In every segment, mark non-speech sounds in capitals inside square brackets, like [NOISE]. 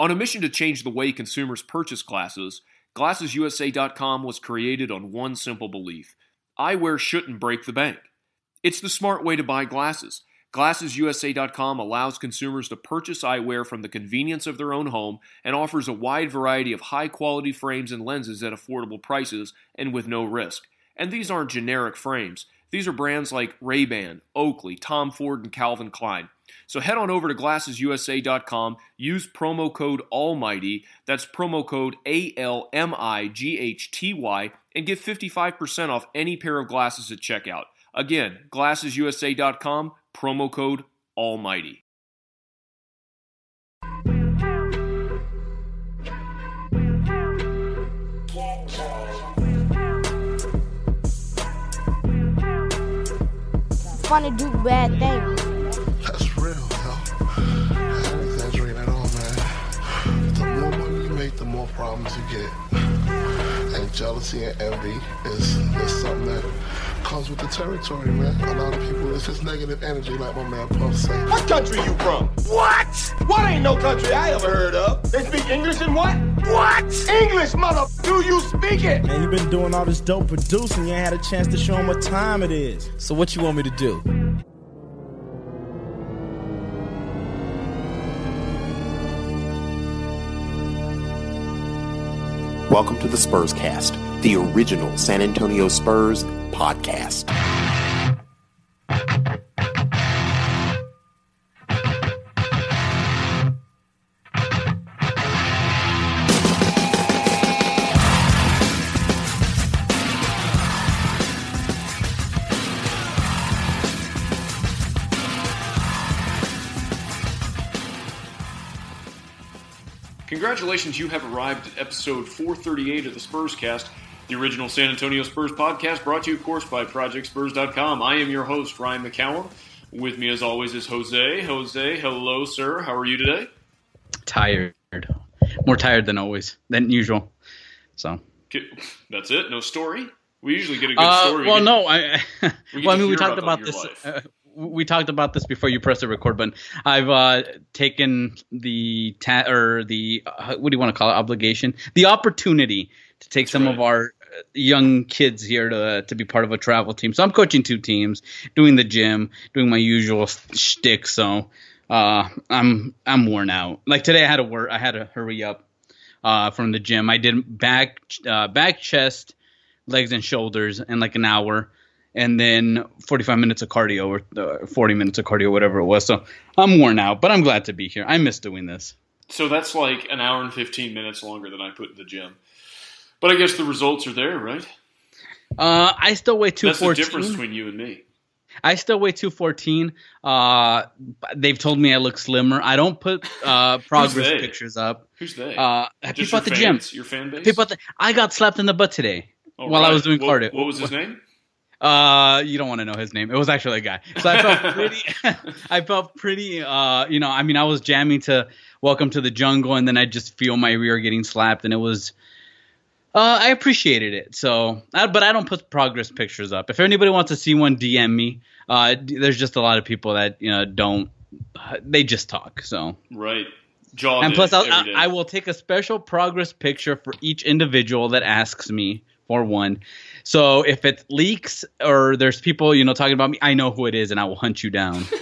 On a mission to change the way consumers purchase glasses, GlassesUSA.com was created on one simple belief eyewear shouldn't break the bank. It's the smart way to buy glasses. GlassesUSA.com allows consumers to purchase eyewear from the convenience of their own home and offers a wide variety of high quality frames and lenses at affordable prices and with no risk. And these aren't generic frames. These are brands like Ray-Ban, Oakley, Tom Ford, and Calvin Klein. So head on over to glassesusa.com, use promo code ALMIGHTY, that's promo code A L M I G H T Y, and get 55% off any pair of glasses at checkout. Again, glassesusa.com, promo code ALMIGHTY. fun to do bad things. Problems you get. And jealousy and envy is, is something that comes with the territory, man. A lot of people, it's just negative energy, like my man Puff said. What country you from? What? What ain't no country I ever heard of? They speak English and what? What? English, mother. Do you speak it? Man, you been doing all this dope producing. You ain't had a chance to show them what time it is. So what you want me to do? Welcome to the Spurscast, the original San Antonio Spurs podcast. Congratulations, you have arrived at episode 438 of the Spurscast, the original San Antonio Spurs podcast, brought to you, of course, by ProjectSpurs.com. I am your host, Ryan McCallum. With me, as always, is Jose. Jose, hello, sir. How are you today? Tired. More tired than always, than usual. So. That's it? No story? We usually get a good Uh, story. well, We get- no, I. we [LAUGHS] well, I mean, we talked about about this. Uh, we talked about this before you press the record button. I've uh, taken the ta- or the uh, what do you want to call it? Obligation, the opportunity to take some of our uh, young kids here to to be part of a travel team. So I'm coaching two teams, doing the gym, doing my usual shtick. So uh, I'm I'm worn out. Like today, I had to work. I had to hurry up uh, from the gym. I did back uh, back chest, legs and shoulders in like an hour, and then 45 minutes of cardio or uh, 40 minutes of cardio, whatever it was. So I'm worn out, but I'm glad to be here. I miss doing this. So that's like an hour and 15 minutes longer than I put in the gym. But I guess the results are there, right? Uh, I still weigh 214. That's the difference between you and me. I still weigh 214. Uh, they've told me I look slimmer. I don't put uh, [LAUGHS] progress pictures up. Who's they? Uh, people at the your gym. Your fan base? People at the, I got slapped in the butt today All while I was doing What- cardio. What was his name? Uh, you don't want to know his name. It was actually a guy. So I felt [LAUGHS] pretty. [LAUGHS] I felt pretty. Uh, you know, I mean, I was jamming to "Welcome to the Jungle," and then I just feel my rear getting slapped, and it was. Uh, I appreciated it. So, uh, but I don't put progress pictures up. If anybody wants to see one, DM me. Uh, there's just a lot of people that you know don't. They just talk. So. Right. Jaw and plus, I'll. I, I will take a special progress picture for each individual that asks me for one. So if it leaks or there's people you know talking about me, I know who it is, and I will hunt you down. [LAUGHS]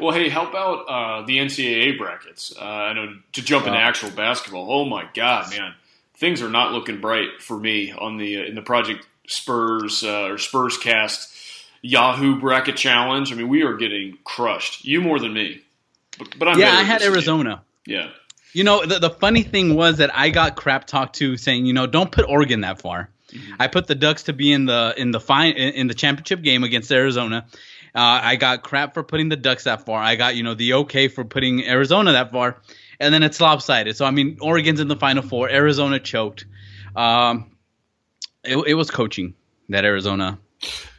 Well, hey, help out uh, the NCAA brackets? Uh, I know to jump into Uh, actual basketball. Oh my God, man, things are not looking bright for me on the uh, in the Project Spurs uh, or Spurscast Yahoo bracket challenge. I mean, we are getting crushed. You more than me, but, but I'm yeah, I had this than you. Arizona. Yeah, You know, the, the funny thing was that I got crap talked to saying, you know, don't put Oregon that far. Mm-hmm. I put the Ducks to be in the in the fine in, the championship game against Arizona. Uh, I got crap for putting the Ducks that far. I got you know the okay for putting Arizona that far, and then it's lopsided. So I mean, Oregon's in the Final Four. Arizona choked. Um, it, it was coaching that Arizona.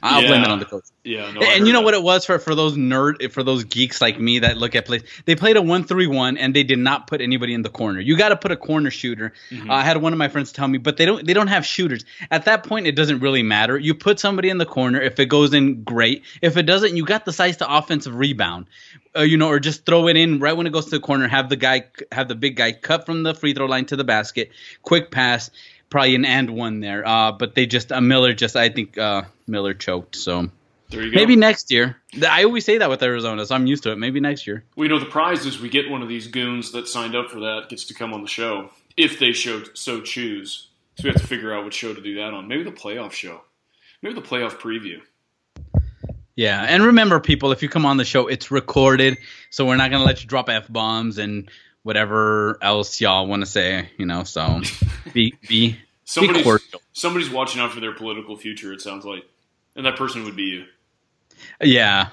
I'll blame it on the coach. Yeah, no, and you know what it was for for those nerd for those geeks like me that look at plays. They played a one three one and they did not put anybody in the corner. You got to put a corner shooter. Mm-hmm. Uh, I had one of my friends tell me, but they don't they don't have shooters. At that point, it doesn't really matter. You put somebody in the corner. If it goes in, great. If it doesn't, you got the size to offensive rebound. Uh, you know, or just throw it in right when it goes to the corner. Have the guy have the big guy cut from the free throw line to the basket. Quick pass probably an and one there. Uh, but they just uh, Miller just I think uh, Miller choked. So there you go. maybe next year. I always say that with Arizona, so I'm used to it. Maybe next year. We know the prize is we get one of these goons that signed up for that gets to come on the show if they show so choose. So we have to figure out what show to do that on. Maybe the playoff show. Maybe the playoff preview. Yeah, and remember, people, if you come on the show, it's recorded, so we're not gonna let you drop f bombs and whatever else y'all want to say. You know, so [LAUGHS] be be somebody's, be cordial. Somebody's watching out for their political future. It sounds like, and that person would be you. Yeah.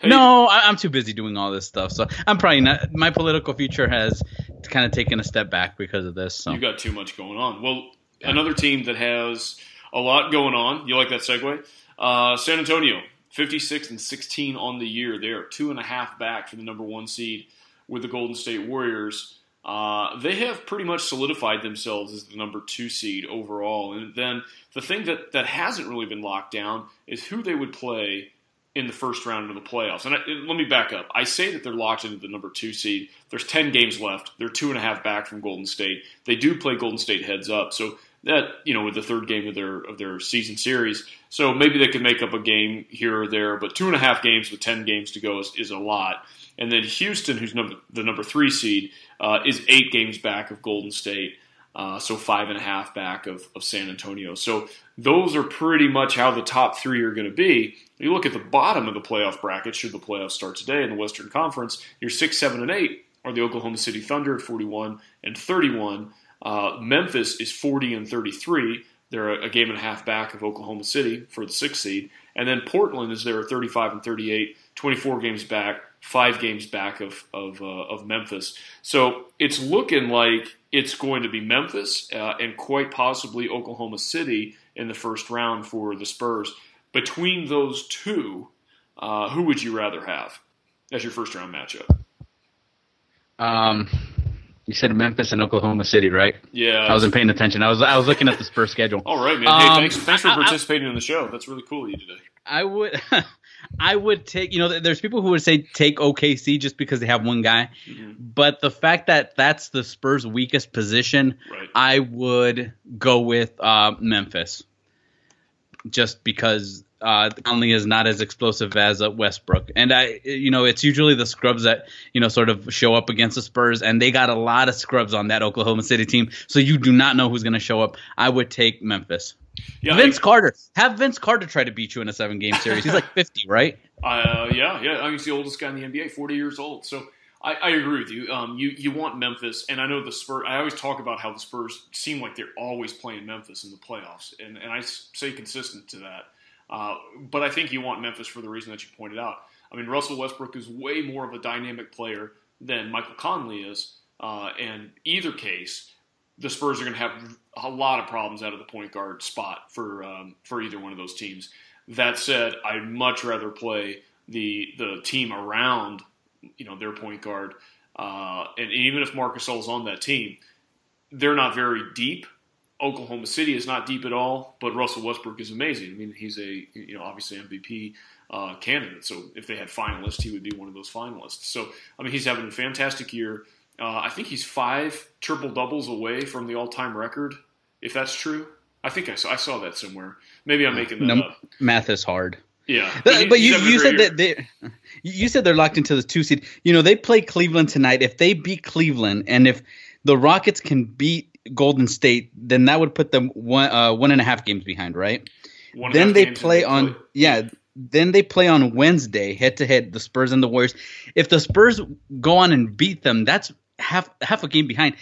Hey. No, I, I'm too busy doing all this stuff, so I'm probably not. My political future has kind of taken a step back because of this. So You got too much going on. Well, another team that has a lot going on. You like that segue? Uh, San Antonio, 56 and 16 on the year. They are two and a half back for the number one seed with the Golden State Warriors. Uh, they have pretty much solidified themselves as the number two seed overall. And then the thing that, that hasn't really been locked down is who they would play in the first round of the playoffs. And I, let me back up. I say that they're locked into the number two seed. There's 10 games left. They're two and a half back from Golden State. They do play Golden State heads up. So that, you know, with the third game of their of their season series. So maybe they could make up a game here or there, but two and a half games with 10 games to go is, is a lot. And then Houston, who's number, the number three seed, uh, is eight games back of Golden State. Uh, so five and a half back of, of San Antonio. So those are pretty much how the top three are going to be. You look at the bottom of the playoff bracket, should the playoffs start today in the Western Conference, your six, seven, and eight are the Oklahoma City Thunder at 41 and 31. Uh, Memphis is 40 and 33. They're a, a game and a half back of Oklahoma City for the sixth seed. And then Portland is there at 35 and 38, 24 games back, five games back of of, uh, of Memphis. So it's looking like it's going to be Memphis uh, and quite possibly Oklahoma City in the first round for the Spurs. Between those two, uh, who would you rather have as your first round matchup? Um, you said Memphis and Oklahoma City, right? Yeah, I wasn't paying attention. I was I was looking at the Spurs schedule. [LAUGHS] All right, man. Hey, Um, thanks, thanks for I- I- participating in the show. That's really cool of you today. I would, [LAUGHS] I would take. You know, there's people who would say take OKC just because they have one guy, but the fact that that's the Spurs' weakest position, Right. I would go with uh, Memphis, just because uh, Conley is not as explosive as uh, Westbrook, and I, you know, it's usually the scrubs that you know sort of show up against the Spurs, and they got a lot of scrubs on that Oklahoma City team, so you do not know who's going to show up. I would take Memphis. Yeah, Vince I- Carter. Have Vince Carter try to beat you in a seven game series. He's like [LAUGHS] 50, right? Uh, yeah, yeah. I mean, he's the oldest guy in the NBA, 40 years old. So I, I agree with you. Um, you you want Memphis, and I know the Spurs. I always talk about how the Spurs seem like they're always playing Memphis in the playoffs, and and I say consistent to that. Uh, but I think you want Memphis for the reason that you pointed out. I mean, Russell Westbrook is way more of a dynamic player than Michael Conley is, uh, and either case, the Spurs are going to have a lot of problems out of the point guard spot for um, for either one of those teams. That said, I'd much rather play the the team around you know their point guard, uh, and even if Marcus Gasol's on that team, they're not very deep. Oklahoma City is not deep at all, but Russell Westbrook is amazing. I mean, he's a you know obviously MVP uh, candidate. So if they had finalists, he would be one of those finalists. So I mean, he's having a fantastic year. Uh, I think he's five triple doubles away from the all time record, if that's true. I think I saw, I saw that somewhere. Maybe I'm making that No, up. math is hard. Yeah, But, he- but you, you said year. that they, you said they're locked into the two seed. You know, they play Cleveland tonight. If they beat Cleveland, and if the Rockets can beat Golden State, then that would put them one uh, one and a half games behind, right? One then they play on play. yeah. Then they play on Wednesday, head to head, the Spurs and the Warriors. If the Spurs go on and beat them, that's half half a game behind.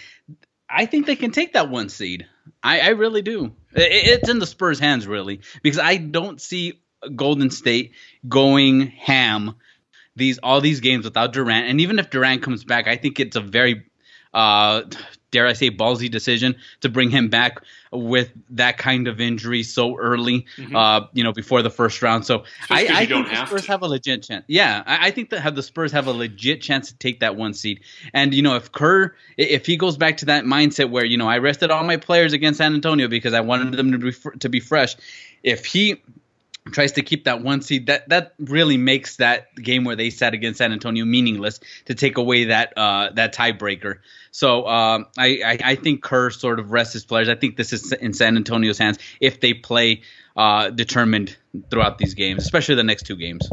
I think they can take that one seed. I, I really do. It, it's in the Spurs' hands, really, because I don't see Golden State going ham these all these games without Durant. And even if Durant comes back, I think it's a very uh, dare I say, ballsy decision to bring him back with that kind of injury so early, mm-hmm. uh, you know, before the first round. So I, I think the Spurs to. have a legit chance. Yeah, I, I, think that have the Spurs have a legit chance to take that one seed. And you know, if Kerr, if he goes back to that mindset where you know I rested all my players against San Antonio because I wanted them to be to be fresh, if he tries to keep that one seed that that really makes that game where they sat against San Antonio meaningless to take away that uh, that tiebreaker. So um, I, I, I think Kerr sort of rests his players. I think this is in San Antonio's hands if they play uh, determined throughout these games, especially the next two games.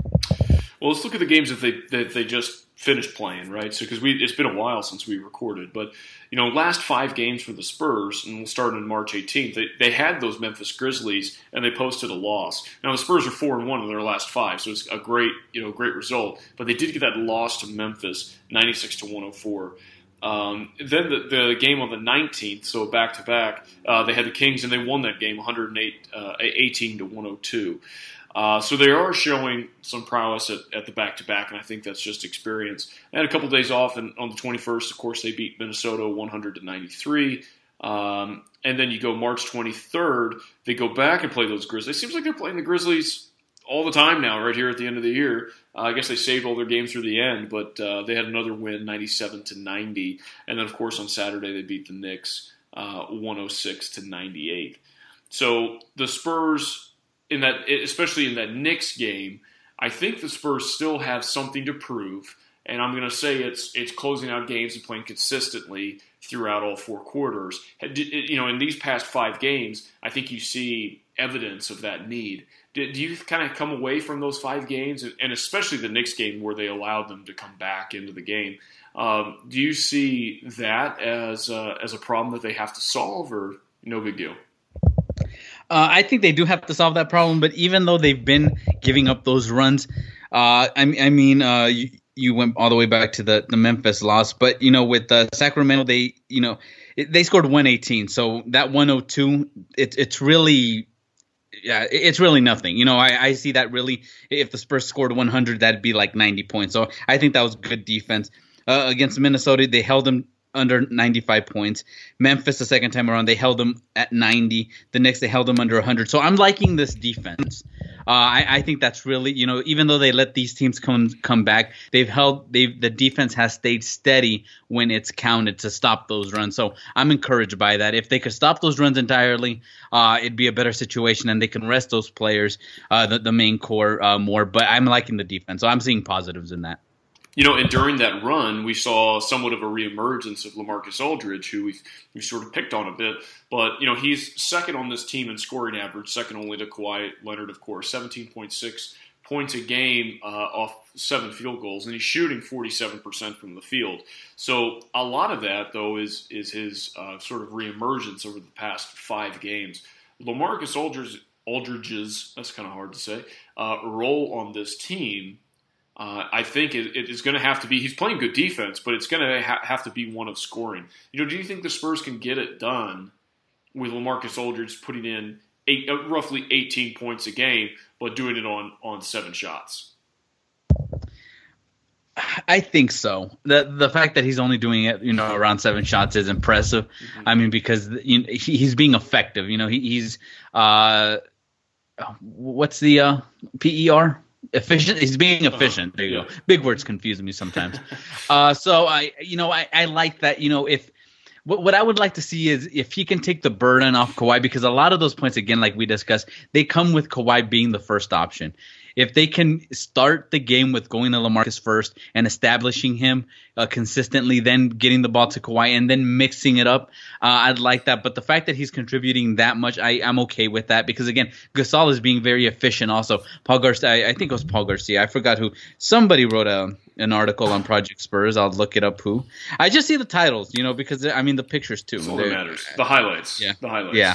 Well, let's look at the games that they that they just finished playing, right? So because we it's been a while since we recorded, but you know, last five games for the Spurs, and we'll start on March 18th. They, they had those Memphis Grizzlies, and they posted a loss. Now the Spurs are four and one in their last five, so it's a great you know great result. But they did get that loss to Memphis, 96 to 104. Um, then the, the, game on the 19th, so back to back, uh, they had the Kings and they won that game 108, uh, 18 to 102. Uh, so they are showing some prowess at, at the back to back, and I think that's just experience. They had a couple of days off, and on the 21st, of course, they beat Minnesota 100 to 93. Um, and then you go March 23rd, they go back and play those Grizzlies. It seems like they're playing the Grizzlies all the time now, right here at the end of the year. Uh, I guess they saved all their games through the end, but uh, they had another win, 97 to 90. And then, of course, on Saturday they beat the Knicks, uh, 106 to 98. So the Spurs in that, especially in that Knicks game, I think the Spurs still have something to prove, and I'm going to say it's it's closing out games and playing consistently throughout all four quarters. You know, in these past five games, I think you see evidence of that need. Do you kind of come away from those five games, and especially the Knicks game where they allowed them to come back into the game? Um, do you see that as a, as a problem that they have to solve, or no big deal? Uh, I think they do have to solve that problem, but even though they've been giving up those runs, uh, I, I, mean, uh, you, you, went all the way back to the, the Memphis loss, but you know, with uh, Sacramento, they you know it, they scored 118, so that 102, it, it's really yeah, it's really nothing. You know, I, I see that really. If the Spurs scored 100, that'd be like 90 points. So I think that was good defense uh, against Minnesota. They held them under 95 points. Memphis the second time around they held them at 90. The next they held them under 100. So I'm liking this defense. Uh, I, I, think that's really you know even though they let these teams come come back, they've held they the defense has stayed steady when it's counted to stop those runs. So I'm encouraged by that. If they could stop those runs entirely, uh, it'd be a better situation and they can rest those players, uh, the, the main core uh, more. But I'm liking the defense, so I'm seeing positives in that. You know, and during that run, we saw somewhat of a reemergence of LaMarcus Aldridge, who we've, we've sort of picked on a bit. But, you know, he's second on this team in scoring average, second only to Kawhi Leonard, of course, 17.6 points a game uh, off seven field goals, and he's shooting 47% from the field. So a lot of that, though, is, is his uh, sort of reemergence over the past five games. LaMarcus Aldridge, Aldridge's, that's kind of hard to say, uh, role on this team – uh, I think it, it is going to have to be. He's playing good defense, but it's going to ha- have to be one of scoring. You know, do you think the Spurs can get it done with LaMarcus Aldridge putting in eight, uh, roughly 18 points a game, but doing it on on seven shots? I think so. the The fact that he's only doing it, you know, around seven shots is impressive. Mm-hmm. I mean, because you know, he, he's being effective. You know, he, he's uh, what's the uh, PER? Efficient. He's being uh-huh. efficient. There you go. Big words confuse me sometimes. uh, so I, you know, I, I like that. You know, if what, what I would like to see is if he can take the burden off Kawhi because a lot of those points, again, like we discussed, they come with Kawhi being the first option if they can start the game with going to Lamarcus first and establishing him uh, consistently, then getting the ball to Kawhi and then mixing it up, uh, I'd like that. But the fact that he's contributing that much, I, am okay with that because again, Gasol is being very efficient. Also, Paul Garcia, I, I, think it was Paul Garcia. I forgot who. Somebody wrote a an article on Project Spurs. I'll look it up. Who? I just see the titles, you know, because I mean the pictures too. That's all that matters. The highlights. Yeah. The highlights. Yeah.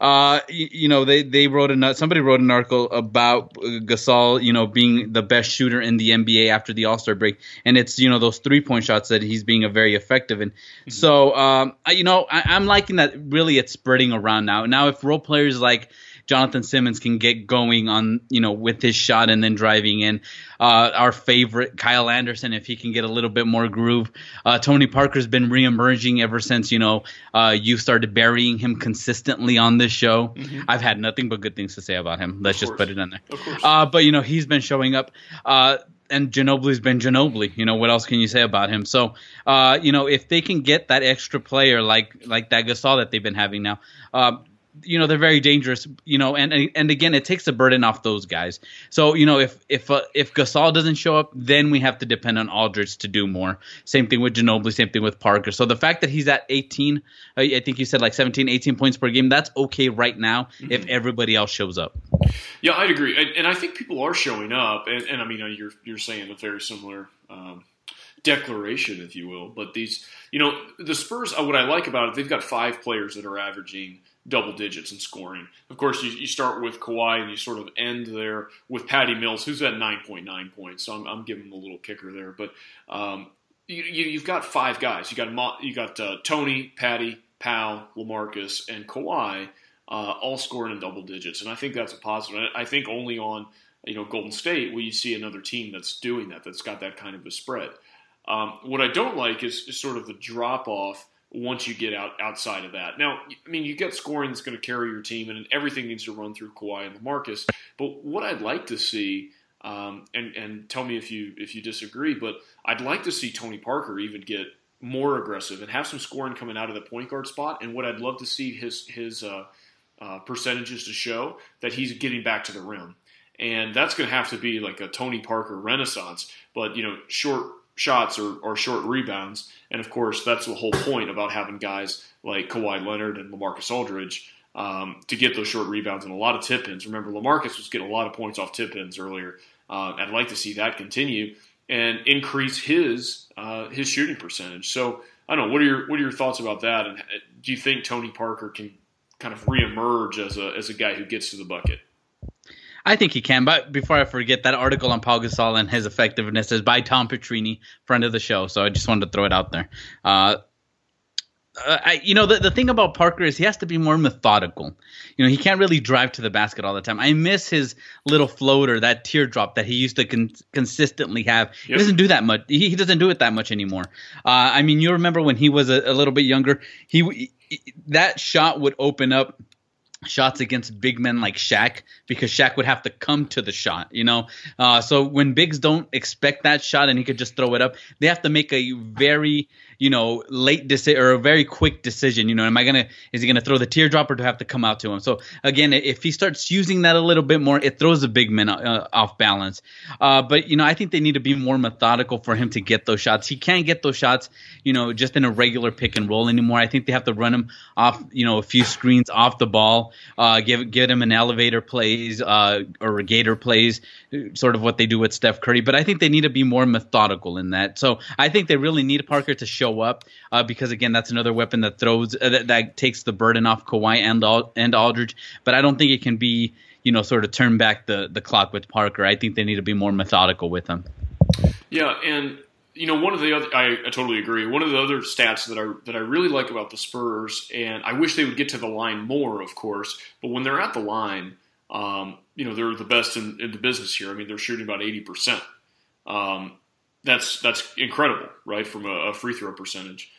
Uh, you, you, know, they they wrote a somebody wrote an article about Gasol, you know, being the best shooter in the NBA after the All Star break, and it's you know those three point shots that he's being a very effective in. Mm-hmm. So, um, I, you know, I, am liking that. Really, it's spreading around now. Now, if role players like Jonathan Simmons can get going on, you know, with his shot and then driving in. Uh, our favorite Kyle Anderson, if he can get a little bit more groove. Uh, Tony Parker's been reemerging ever since you know uh, you started burying him consistently on this show. Mm-hmm. I've had nothing but good things to say about him. Let's just put it in there. Uh, but you know he's been showing up. Uh, and Ginobili's been Ginobili. You know what else can you say about him? So, uh, you know, if they can get that extra player like like that Gasol that they've been having now, uh, you know they're very dangerous you know and and again it takes the burden off those guys. So you know if if uh, if Gasol doesn't show up then we have to depend on Aldridge to do more. Same thing with Ginobili same thing with Parker. So the fact that he's at 18 uh, I think you said like 17 18 points per game that's okay right now mm-hmm. if everybody else shows up. Yeah I'd agree. And, and I think people are showing up. And, and I mean you're you're saying a very similar um, declaration if you will. But these you know the Spurs uh, what I like about it they've got five players that are averaging double digits in scoring. Of course, you, you, start with Kawhi and you sort of end there with Patty Mills, who's at 9.9 points. So I'm, I'm giving him a little kicker there. But um, you, you, have got five guys. You got you got uh, Tony, Patty, Pau, Lamarcus, and Kawhi uh, all scoring in double digits, and I think that's a positive. I think only on you know Golden State will you see another team that's doing that, that's got that kind of a spread. Um, what I don't like is, is sort of the drop off once you get out outside of that. Now, I mean, you get scoring that's going to carry your team, and everything needs to run through Kawhi and Lamarcus. But what I'd like to see, um, and and tell me if you if you disagree, but I'd like to see Tony Parker even get more aggressive and have some scoring coming out of the point guard spot. And what I'd love to see his his uh, uh, percentages to show that he's getting back to the rim. And that's going to have to be like a Tony Parker renaissance, but you know, short shots or, or short rebounds. And of course, that's the whole point about having guys like Kawhi Leonard and Lamarcus Aldridge um, to get those short rebounds and a lot of tip ins. Remember, Lamarcus was getting a lot of points off tip ins earlier. Uh, I'd like to see that continue and increase his uh, his shooting percentage. So I don't know. What are your what are your thoughts about that? And uh, do you think Tony Parker can kind of reemerge as a as a guy who gets to the bucket? I think he can. But before I forget, that article on Pau Gasol and his effectiveness is by Tom Petrini, friend of the show. So I just wanted to throw it out there. Uh, uh, I, you know, the, the thing about Parker is he has to be more methodical. You know, he can't really drive to the basket all the time. I miss his little floater, that teardrop that he used to con- consistently have. Yep. He doesn't do that much. He, he doesn't do it that much anymore. Uh, I mean, you remember when he was a, a little bit younger, he, he that shot would open up shots against big men like Shaq because Shaq would have to come to the shot, you know. Uh, so when bigs don't expect that shot and he could just throw it up, they have to make a very you know, late decision or a very quick decision. You know, am I gonna is he gonna throw the teardrop or do I have to come out to him? So again, if he starts using that a little bit more, it throws the big men uh, off balance. Uh, but you know, I think they need to be more methodical for him to get those shots. He can't get those shots, you know, just in a regular pick and roll anymore. I think they have to run him off, you know, a few screens off the ball, uh, give get him an elevator plays uh, or a gator plays, sort of what they do with Steph Curry. But I think they need to be more methodical in that. So I think they really need Parker to show show up uh, because again, that's another weapon that throws uh, that, that, takes the burden off Kawhi and and Aldridge. But I don't think it can be you know sort of turn back the the clock with Parker. I think they need to be more methodical with him. Yeah, and you know one of the other I, I, totally agree. One of the other stats that I that I really like about the Spurs, and I wish they would get to the line more, of course. But when they're at the line, um, you know they're the best in, in, the business here. I mean, they're shooting about eighty percent. Um, that's that's incredible, right? From a, a free throw percentage.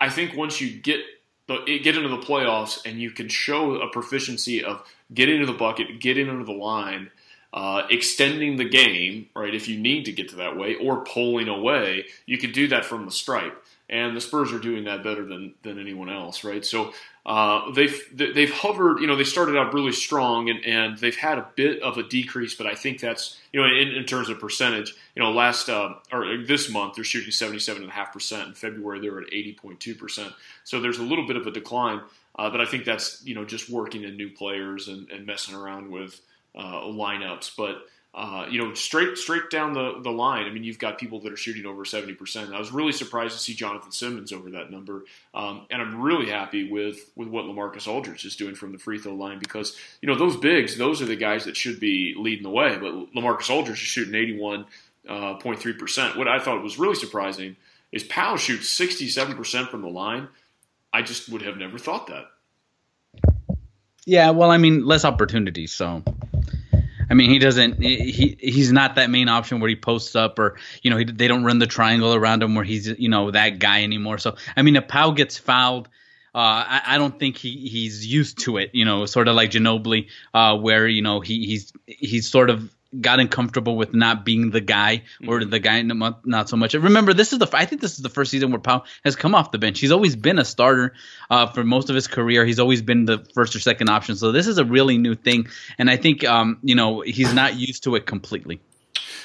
I think once you get the, get into the playoffs and you can show a proficiency of getting to the bucket, getting into the line, uh, extending the game, right? If you need to get to that way, or pulling away, you can do that from the stripe and the Spurs are doing that better than than anyone else, right? So uh, they've they've hovered. You know, they started out really strong, and, and they've had a bit of a decrease, but I think that's you know in, in terms of percentage. You know, last uh, or this month they're shooting seventy seven and a half percent. In February they were at eighty point two percent. So there's a little bit of a decline, uh, but I think that's you know just working in new players and, and messing around with uh, lineups, but. Uh, you know, straight straight down the, the line. I mean, you've got people that are shooting over seventy percent. I was really surprised to see Jonathan Simmons over that number, um, and I'm really happy with with what Lamarcus Aldridge is doing from the free throw line because you know those bigs, those are the guys that should be leading the way. But Lamarcus Aldridge is shooting eighty one uh, point three percent. What I thought was really surprising is Pau shoots sixty seven percent from the line. I just would have never thought that. Yeah, well, I mean, less opportunities. So, I mean, he doesn't. He he's not that main option where he posts up, or you know, he, they don't run the triangle around him where he's you know that guy anymore. So, I mean, if Pau gets fouled. Uh, I, I, don't think he, he's used to it, you know, sort of like Ginobili, uh, where you know he, he's he's sort of gotten comfortable with not being the guy or mm-hmm. the guy not so much. Remember, this is the I think this is the first season where Pau has come off the bench. He's always been a starter uh, for most of his career. He's always been the first or second option. So this is a really new thing, and I think um, you know he's not used to it completely.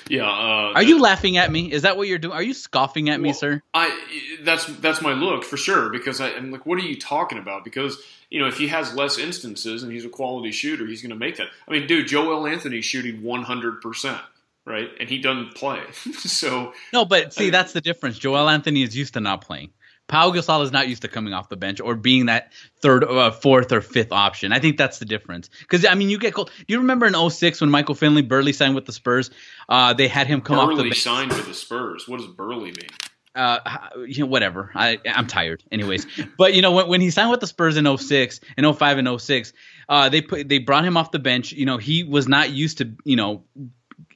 Yeah. Uh, Are you laughing at me? Is that what you're doing? Are you scoffing at well, me, sir? I that's that's my look for sure because I, am like, what are you talking about? Because you know, if he has less instances and he's a quality shooter, he's going to make that. I mean, dude, Joel Anthony's shooting 100 percent right? And he doesn't play. [LAUGHS] so no, but see, I, that's the difference. Joel Anthony is used to not playing. Pau Gasol is not used to coming off the bench or being that third, uh, fourth, or fifth option. I think that's the difference. Because I mean, you get cold. Do you remember in 06 when Michael Finley Burley signed with the Spurs? Uh, they had him come Burley off the bench. signed with the Spurs. What does Burley mean? Uh, you know, whatever. I I'm tired, anyways. [LAUGHS] but you know, when, when he signed with the Spurs in 06 and 05 and 06, uh, they put they brought him off the bench. You know, he was not used to you know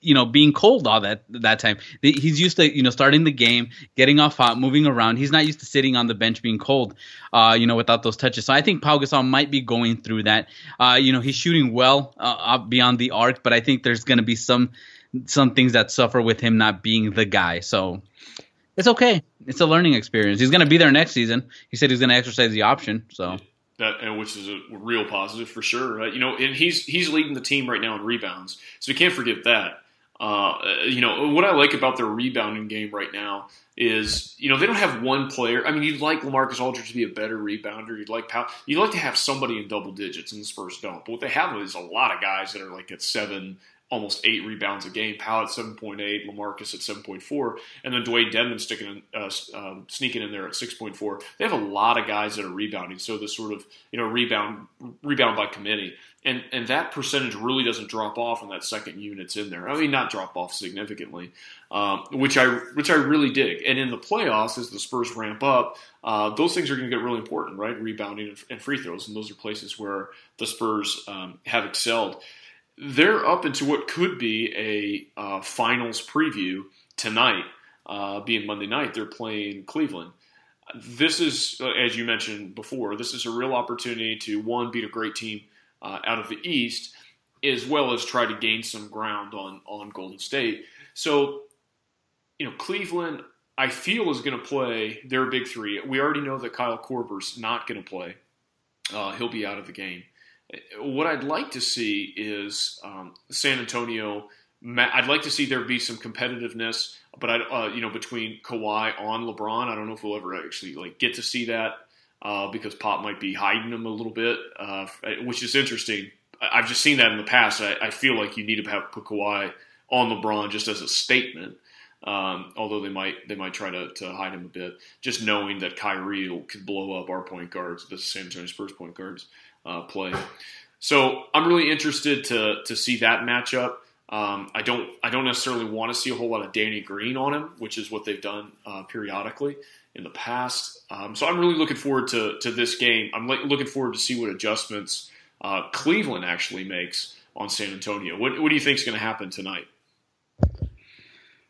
you know being cold all that that time. He's used to you know starting the game, getting off hot, moving around. He's not used to sitting on the bench being cold, uh, you know, without those touches. So I think Pau Gasol might be going through that. Uh, you know, he's shooting well uh, beyond the arc, but I think there's going to be some some things that suffer with him not being the guy. So it's okay. It's a learning experience. He's going to be there next season. He said he's going to exercise the option. So that which is a real positive for sure. Right? You know, and he's he's leading the team right now in rebounds, so we can't forget that. Uh, you know, what I like about their rebounding game right now is, you know, they don't have one player. I mean, you'd like Lamarcus Aldridge to be a better rebounder. You'd like Pau. You'd like to have somebody in double digits, and the Spurs don't. But what they have is a lot of guys that are like at seven, almost eight rebounds a game. Pau at 7.8, Lamarcus at 7.4, and then Dewayne Dedmon sticking in, uh, um, sneaking in there at 6.4. They have a lot of guys that are rebounding. So the sort of you know rebound rebound by committee, and and that percentage really doesn't drop off when that second unit's in there. I mean, not drop off significantly, um, which I which I really dig. And in the playoffs, as the Spurs ramp up, uh, those things are going to get really important, right? Rebounding and, and, free throws, and those are places where the Spurs um, have excelled they're up into what could be a uh, finals preview tonight, uh, being Monday night. They're playing Cleveland. This is, as you mentioned before, this is a real opportunity to one beat a great team uh, out of the East, as well as try to gain some ground on on Golden State. So, you know, Cleveland, I feel is going to play their big three. We already know that Kyle Korver's not going to play; uh, he'll be out of the game. What I'd like to see is um, San Antonio. I'd like to see there be some competitiveness, but I, uh, you know, between Kawhi on LeBron, I don't know if we'll ever actually like get to see that uh, because Pop might be hiding him a little bit, uh, which is interesting. I've just seen that in the past. I, I feel like you need to have put Kawhi on LeBron just as a statement. Um, although they might they might try to, to hide him a bit, just knowing that Kyrie could blow up our point guards, the San Antonio Spurs point guards uh, play. So I'm really interested to to see that matchup. Um, I don't I don't necessarily want to see a whole lot of Danny Green on him, which is what they've done uh, periodically in the past. Um, so I'm really looking forward to to this game. I'm looking forward to see what adjustments uh, Cleveland actually makes on San Antonio. What what do you think is going to happen tonight?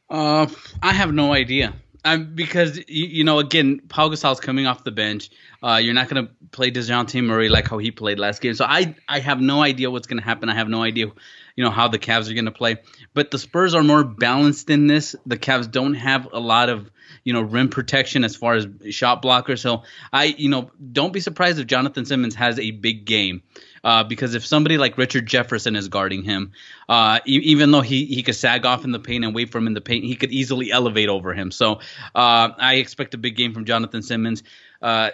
Uh, I have no idea. Um, because you, know, again, Pau Gasol's coming off the bench. Uh, you're not going to play Dejounte Murray like how he played last game. So I I have no idea what's going to happen. I have no idea, you know, how the Cavs are going to play. But the Spurs are more balanced in this. The Cavs don't have a lot of you know rim protection as far as shot blockers. So I you know don't be surprised if Jonathan Simmons has a big game. Uh, because if somebody like Richard Jefferson is guarding him, uh, e- even though he, he could sag off in the paint and wait for him in the paint, he could easily elevate over him. So uh, I expect a big game from Jonathan Simmons. Uh,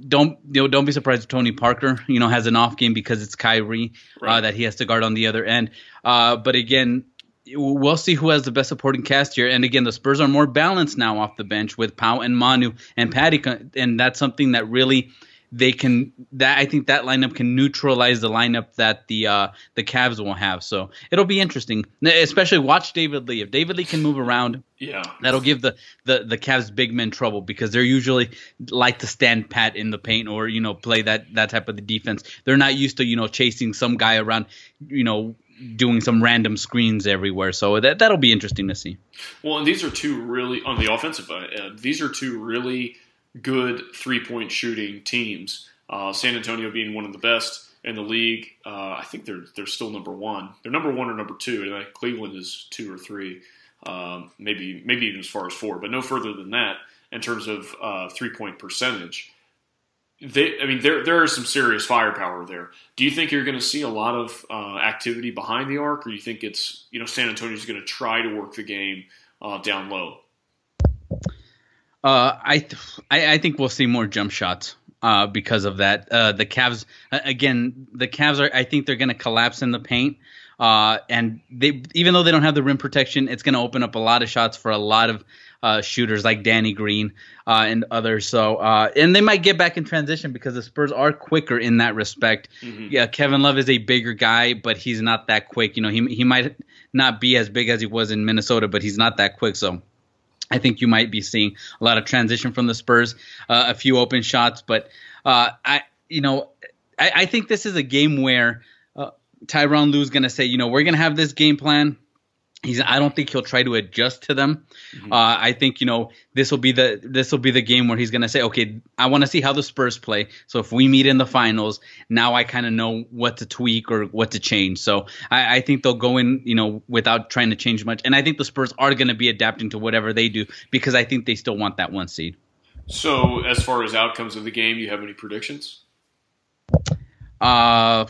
don't you know, don't be surprised if Tony Parker you know has an off game because it's Kyrie uh, right. uh, that he has to guard on the other end. Uh, but again, we'll see who has the best supporting cast here. And again, the Spurs are more balanced now off the bench with Pau and Manu and Patty, and that's something that really they can that I think that lineup can neutralize the lineup that the uh, the Cavs will have. So it'll be interesting, especially watch David Lee. If David Lee can move around, yeah, that'll give the the the Cavs big men trouble because they're usually like to stand pat in the paint or you know play that that type of the defense. They're not used to you know chasing some guy around, you know doing some random screens everywhere. So that that'll be interesting to see. Well, and these are two really on the offensive end. These are two really good three point shooting teams. Uh, San Antonio being one of the best in the league. Uh, I think they're they're still number one. They're number one or number two, and like Cleveland is two or three, um, maybe maybe even as far as four, but no further than that in terms of uh, three point percentage they, I mean, there there is some serious firepower there. Do you think you're going to see a lot of uh, activity behind the arc, or do you think it's you know San Antonio's going to try to work the game uh, down low? Uh, I, th- I, I think we'll see more jump shots uh, because of that. Uh, the Cavs again, the Cavs are. I think they're going to collapse in the paint. Uh, and they, even though they don't have the rim protection, it's going to open up a lot of shots for a lot of uh, shooters like Danny Green uh, and others. So, uh, and they might get back in transition because the Spurs are quicker in that respect. Mm-hmm. Yeah, Kevin Love is a bigger guy, but he's not that quick. You know, he he might not be as big as he was in Minnesota, but he's not that quick. So. I think you might be seeing a lot of transition from the Spurs, uh, a few open shots, but uh, I, you know, I, I, think this is a game where uh, Tyronn is going to say, you know, we're going to have this game plan He's. I don't think he'll try to adjust to them. Mm-hmm. Uh, I think you know this will be the this will be the game where he's going to say, okay, I want to see how the Spurs play. So if we meet in the finals, now I kind of know what to tweak or what to change. So I, I, think they'll go in, you know, without trying to change much. And I think the Spurs are going to be adapting to whatever they do because I think they still want that one seed. So as far as outcomes of the game, you have any predictions? Uh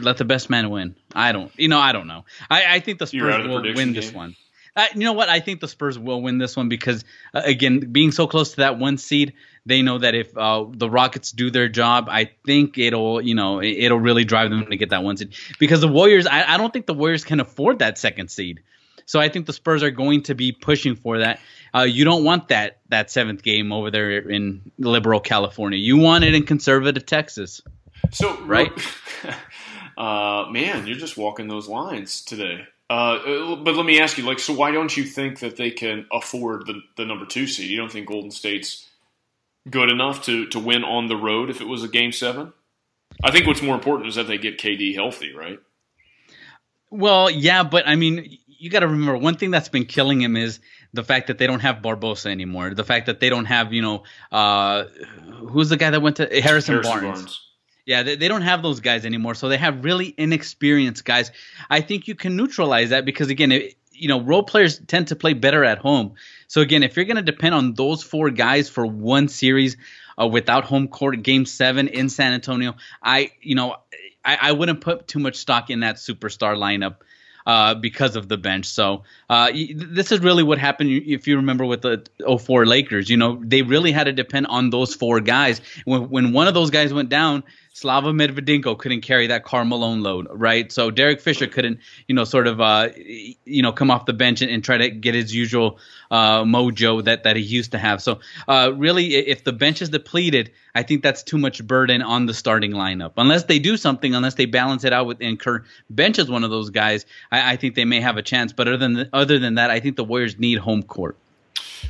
let the best man win. I don't, you know, I don't know. I, I think the Spurs will win game? this one. Uh, you know what? I think the Spurs will win this one because, uh, again, being so close to that one seed, they know that if uh, the Rockets do their job, I think it'll, you know, it'll really drive them to get that one seed. Because the Warriors, I, I don't think the Warriors can afford that second seed. So I think the Spurs are going to be pushing for that. Uh, you don't want that that seventh game over there in liberal California. You want it in conservative Texas. So right. [LAUGHS] Uh, man, you're just walking those lines today. Uh, but let me ask you, like, so why don't you think that they can afford the, the number two seed? You don't think Golden State's good enough to, to win on the road if it was a game seven? I think what's more important is that they get KD healthy, right? Well, yeah, but I mean, you got to remember one thing that's been killing him is the fact that they don't have Barbosa anymore. The fact that they don't have, you know, uh, who's the guy that went to Harrison, Harrison Barnes. Barnes. Yeah, they, they don't have those guys anymore. So they have really inexperienced guys. I think you can neutralize that because, again, it, you know, role players tend to play better at home. So, again, if you're going to depend on those four guys for one series uh, without home court, game seven in San Antonio, I, you know, I, I wouldn't put too much stock in that superstar lineup uh, because of the bench. So uh, this is really what happened if you remember with the 04 Lakers. You know, they really had to depend on those four guys. When, when one of those guys went down, Slava Medvedenko couldn't carry that Karl Malone load, right? So Derek Fisher couldn't, you know, sort of, uh, you know, come off the bench and, and try to get his usual uh, mojo that, that he used to have. So uh, really, if the bench is depleted, I think that's too much burden on the starting lineup. Unless they do something, unless they balance it out with and Kerr benches one of those guys, I, I think they may have a chance. But other than other than that, I think the Warriors need home court.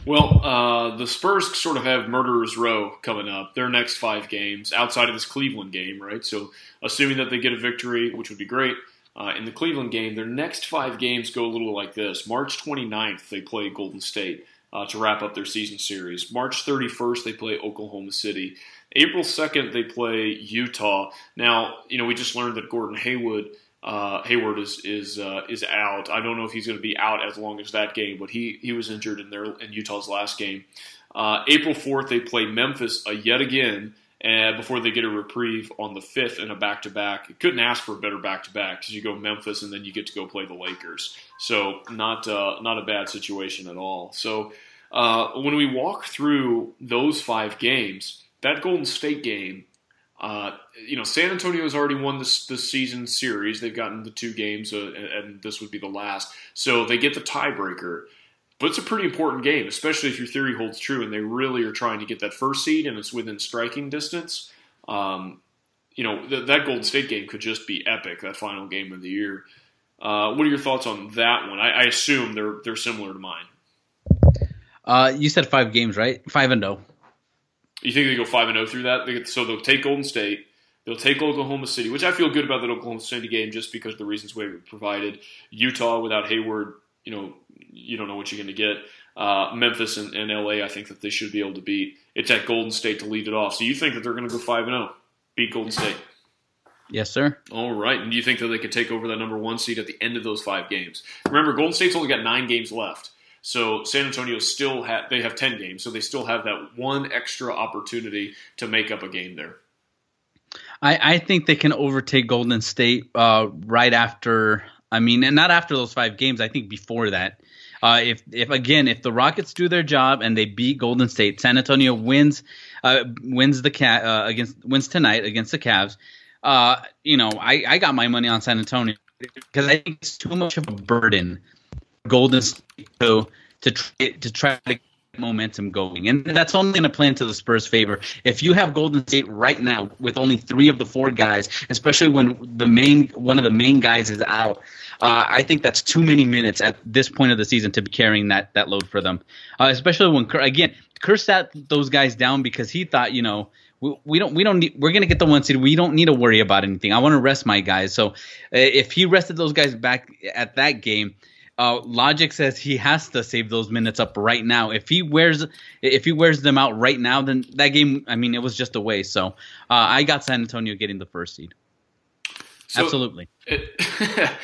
Well, uh, the Spurs sort of have murderers row coming up. Their next five games outside of this Cleveland game, right? So, assuming that they get a victory, which would be great uh, in the Cleveland game, their next five games go a little like this: March 29th, they play Golden State uh, to wrap up their season series. March 31st, they play Oklahoma City. April 2nd, they play Utah. Now, you know, we just learned that Gordon Hayward uh, Hayward is is uh, is out. I don't know if he's going to be out as long as that game, but he he was injured in their in Utah's last game. Uh, April fourth, they play Memphis uh, yet again, and before they get a reprieve on the fifth in a back to back. Couldn't ask for a better back to back because you go Memphis and then you get to go play the Lakers. So not uh, not a bad situation at all. So uh, when we walk through those five games, that Golden State game uh, you know, San Antonio has already won this this season series. They've gotten the two games, uh, and, and, this would be the last. So they get the tiebreaker. But it's a pretty important game, especially if your theory holds true and they really are trying to get that first seed and it's within striking distance. Um, you know, th- that Golden State game could just be epic, that final game of the year. Uh, what are your thoughts on that one? I, I, assume they're they're similar to mine. Uh, you said five games, right? Five and zero. You think they go five and zero oh through that? They, so they'll take Golden State, they'll take Oklahoma City, which I feel good about that Oklahoma City game just because of the reasons we provided. Utah without Hayward, you know, you don't know what you're going to get. Uh, Memphis and, and, LA, I think that they should be able to beat. It's at Golden State to lead it off. So you think that they're going to go five and zero, oh, beat Golden State? Yes, sir. All right. And do you think that they could take over that number one seed at the end of those five games? Remember, Golden State's only got nine games left. So San Antonio still have they have ten games, so they still have that one extra opportunity to make up a game there. I, I think they can overtake Golden State uh, right after. I mean, and not after those five games. I think before that. Uh, if if again, if the Rockets do their job and they beat Golden State, San Antonio wins uh, wins the cat uh, against wins tonight against the Cavs uh, you know, I, I got my money on San Antonio because I think it's too much of a burden Golden State to to try, to try to get momentum going, and that's only going to play into the Spurs' favor. If you have Golden State right now with only three of the four guys, especially when the main one of the main guys is out, uh, I think that's too many minutes at this point of the season to be carrying that that load for them. Uh, especially when again Kerr sat those guys down because he thought you know we, we don't we don't need we're gonna get the one seed. We don't need to worry about anything. I want to rest my guys. So uh, if he rested those guys back at that game, uh, logic says he has to save those minutes up right now. If he wears if he wears them out right now, then that game, I mean, it was just a waste. So uh, I got San Antonio getting the first seed. So Absolutely. It,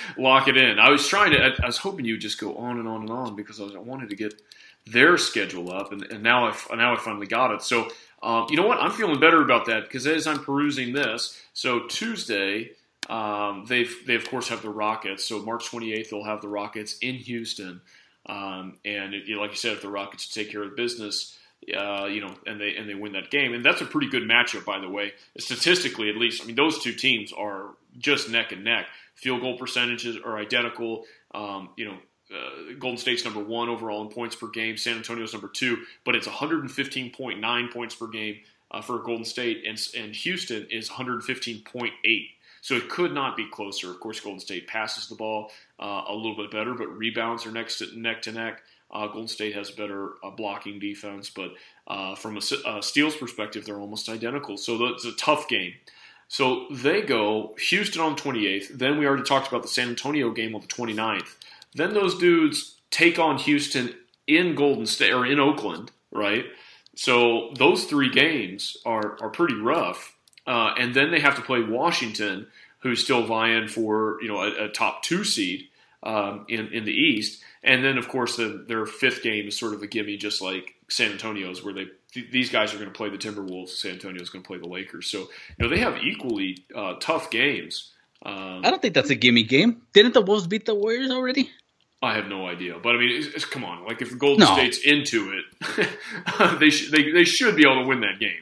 [LAUGHS] lock it in. I was trying to. I, I was hoping you'd just go on and on and on because I, was, I wanted to get their schedule up, and, and now I now I finally got it. So um, you know what? I'm feeling better about that because as I'm perusing this, so Tuesday, um, they've they of course have the Rockets. So March 28th, they'll have the Rockets in Houston, um, and it, you know, like you said, if the Rockets take care of business, uh, you know, and they and they win that game, and that's a pretty good matchup, by the way, statistically at least. I mean, those two teams are just neck and neck. Field goal percentages are identical. Um, you know, uh, Golden State's number one overall in points per game. San Antonio's number two, but it's 115.9 points per game uh, for Golden State, and, and Houston is 115.8. So it could not be closer. Of course, Golden State passes the ball uh, a little bit better, but rebounds are next to, neck to neck. Uh, Golden State has better uh, blocking defense, but uh, from a, a steals perspective, they're almost identical. So it's a tough game. So they go Houston on 28th. Then we already talked about the San Antonio game on the 29th. Then those dudes take on Houston in Golden State or in Oakland, right? So those three games are are pretty rough, uh, and then they have to play Washington, who's still vying for you know a, a top two seed um, in in the East, and then of course the, their fifth game is sort of a gimme, just like San Antonio's, where they th- these guys are going to play the Timberwolves, San Antonio's going to play the Lakers. So you know they have equally uh, tough games. Um, I don't think that's a gimme game. Didn't the Wolves beat the Warriors already? I have no idea, but I mean, it's, it's, come on. Like if Golden no. State's into it, [LAUGHS] they, sh- they they should be able to win that game.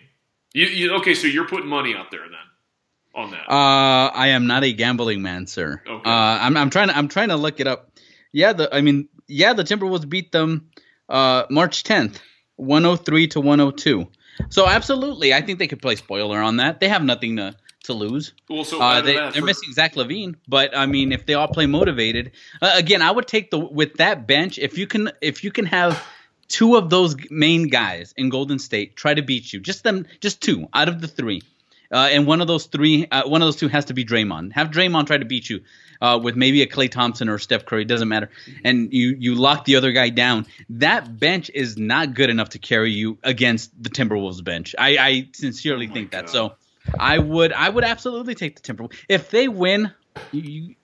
You, you, okay? So you're putting money out there then on that? Uh, I am not a gambling man, sir. Okay. Uh, I'm I'm trying to I'm trying to look it up. Yeah, the I mean, yeah, the Timberwolves beat them uh, March 10th, 103 to 102. So absolutely, I think they could play spoiler on that. They have nothing to to lose. Well, so uh, they, are for... missing Zach LaVine, but I mean, if they all play motivated, uh, again, I would take the with that bench. If you can, if you can have two of those main guys in Golden State try to beat you, just them, just two out of the three, uh, and one of those three, uh, one of those two has to be Draymond. Have Draymond try to beat you. Uh, with maybe a Klay Thompson or Steph Curry, doesn't matter, and you you lock the other guy down. That bench is not good enough to carry you against the Timberwolves bench. I, I sincerely oh think God. that. So I would I would absolutely take the Timberwolves if they win. You,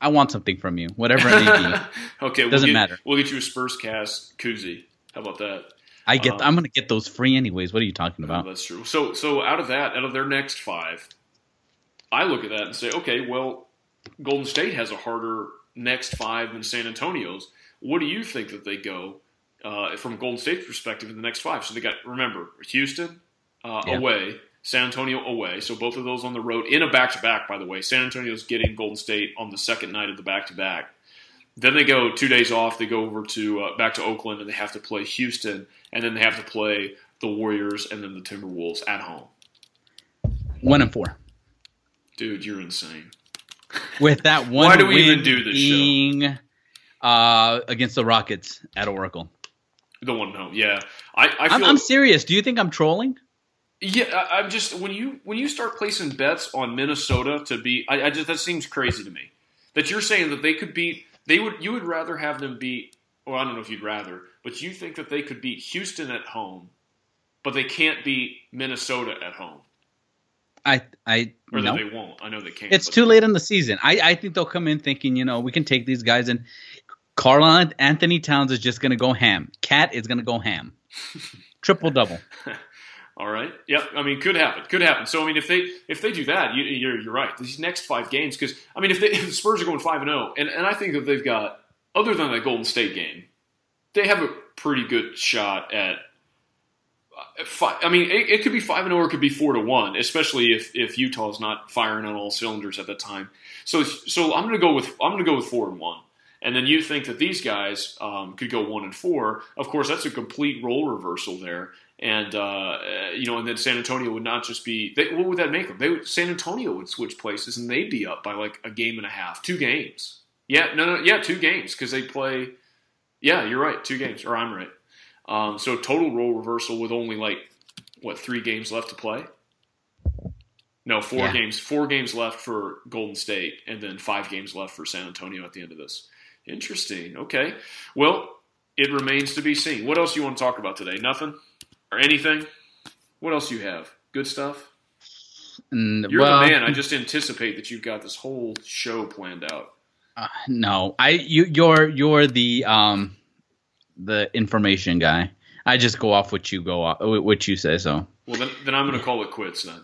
I want something from you, whatever it may be. [LAUGHS] okay, doesn't we'll get, matter. We'll get you a Spurscast koozie. How about that? I get. Um, I'm going to get those free anyways. What are you talking about? that's true. So so out of that, out of their next five, I look at that and say, okay, well, Golden State has a harder next five than San Antonio's. What do you think that they go uh, from Golden State's perspective in the next five? So they got remember Houston uh, yeah. away. San Antonio away. So both of those on the road in a back to back, by the way. San Antonio's getting Golden State on the second night of the back to back. Then they go two days off. They go over to uh, back to Oakland, and they have to play Houston, and then they have to play the Warriors, and then the Timberwolves at home. One and four. Dude, you're insane. With that [LAUGHS] one, Why do we even do this show? uh, against the Rockets at Oracle. The one home, yeah. I, I I'm serious. Do you think I'm trolling? Yeah, I, I'm just when you when you start placing bets on Minnesota to be, I, I just that seems crazy to me. That you're saying that they could beat, they would you would rather have them beat, or I don't know if you'd rather, but you think that they could beat Houston at home, but they can't beat Minnesota at home, I I or no. that they won't. I know they can't. It's too late in the season. I, I think they'll come in thinking, you know, we can take these guys and Carl Anthony Towns is just going to go ham. KAT is going to go ham. [LAUGHS] Triple double. [LAUGHS] All right. Yep. I mean, could happen. Could happen. So I mean, if they if they do that, you, you're you're right. These next five games, because I mean, if, they, [LAUGHS] if the Spurs are going five and zero, and and I think that they've got other than that Golden State game, they have a pretty good shot at. uh, Five, I mean, it, it could be five and zero, or it could be four to one, especially if if Utah's not firing on all cylinders at that time. So so I'm going to go with I'm to go with four and one. And then you think that these guys um, could go one and four. Of course, that's a complete role reversal there. And uh, uh, you know, and then San Antonio would not just be. They, what would that make them? They would, San Antonio would switch places, and they'd be up by like a game and a half, two games. Yeah, no, no, yeah, two games because they play. Yeah, you're right, two games, or I'm right. Um, so total role reversal with only like what three games left to play. No, four Yeah. games. Four games left for Golden State, and then five games left for San Antonio at the end of this. Interesting. Okay. Well, it remains to be seen. What else you want to talk about today? Nothing or anything? What else you have? Good stuff. And, You're well, the man. I just anticipate that you've got this whole show planned out. uh, no, I you you're you're the um the information guy. I just go off what you go off what you say. So Well, then, then I'm going to call it quits then.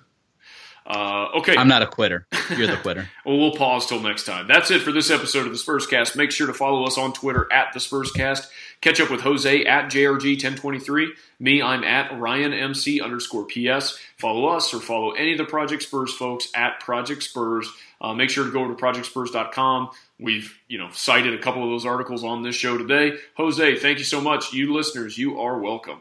Uh, okay. I'm not a quitter. [LAUGHS] You're the quitter. Well, we'll pause till next time. That's it for this episode of the Spurscast. Make sure to follow us on Twitter at the Spurscast. Catch up with Jose at JRG1023. Me, I'm at RyanMC underscore PS. Follow us or follow any of the Project Spurs folks at Project Spurs. Uh, make sure to go over to projectspurs.com. We've, you know, cited a couple of those articles on this show today. Jose, thank you so much. You listeners, you are welcome.